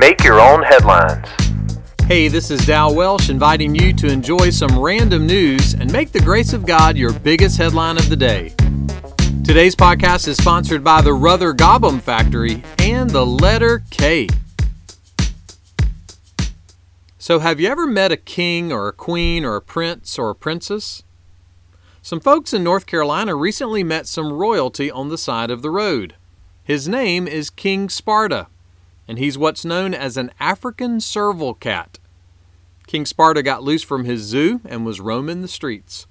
Make your own headlines. Hey, this is Dal Welsh inviting you to enjoy some random news and make the grace of God your biggest headline of the day. Today's podcast is sponsored by the Ruther Gobbum Factory and the letter K. So, have you ever met a king or a queen or a prince or a princess? Some folks in North Carolina recently met some royalty on the side of the road. His name is King Sparta, and he's what's known as an African serval cat. King Sparta got loose from his zoo and was roaming the streets.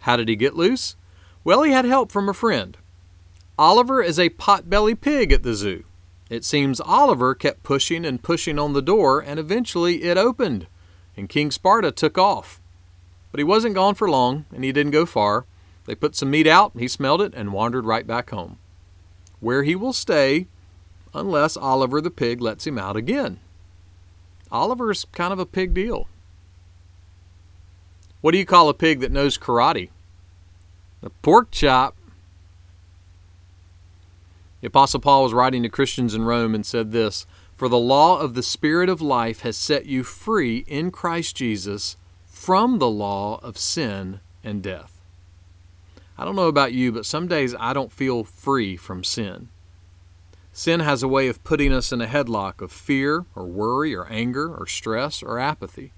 How did he get loose? Well, he had help from a friend. Oliver is a potbelly pig at the zoo. It seems Oliver kept pushing and pushing on the door, and eventually it opened, and King Sparta took off. But he wasn't gone for long, and he didn't go far. They put some meat out, he smelled it, and wandered right back home where he will stay unless Oliver the pig lets him out again. Oliver's kind of a pig deal. What do you call a pig that knows karate? A pork chop. The Apostle Paul was writing to Christians in Rome and said this For the law of the Spirit of life has set you free in Christ Jesus from the law of sin and death. I don't know about you, but some days I don't feel free from sin. Sin has a way of putting us in a headlock of fear or worry or anger or stress or apathy.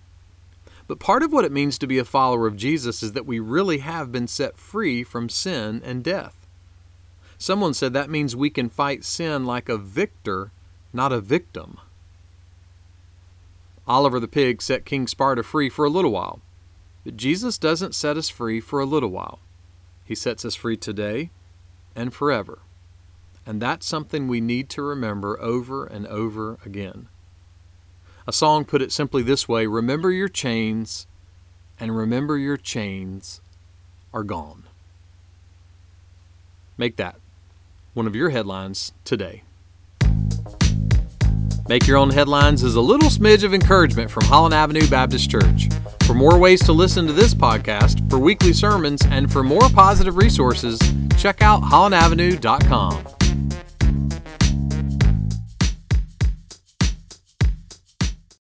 But part of what it means to be a follower of Jesus is that we really have been set free from sin and death. Someone said that means we can fight sin like a victor, not a victim. Oliver the pig set King Sparta free for a little while, but Jesus doesn't set us free for a little while. He sets us free today and forever. And that's something we need to remember over and over again. A song put it simply this way Remember your chains, and remember your chains are gone. Make that one of your headlines today. Make Your Own Headlines is a little smidge of encouragement from Holland Avenue Baptist Church. For more ways to listen to this podcast, for weekly sermons, and for more positive resources, check out hollandavenue.com.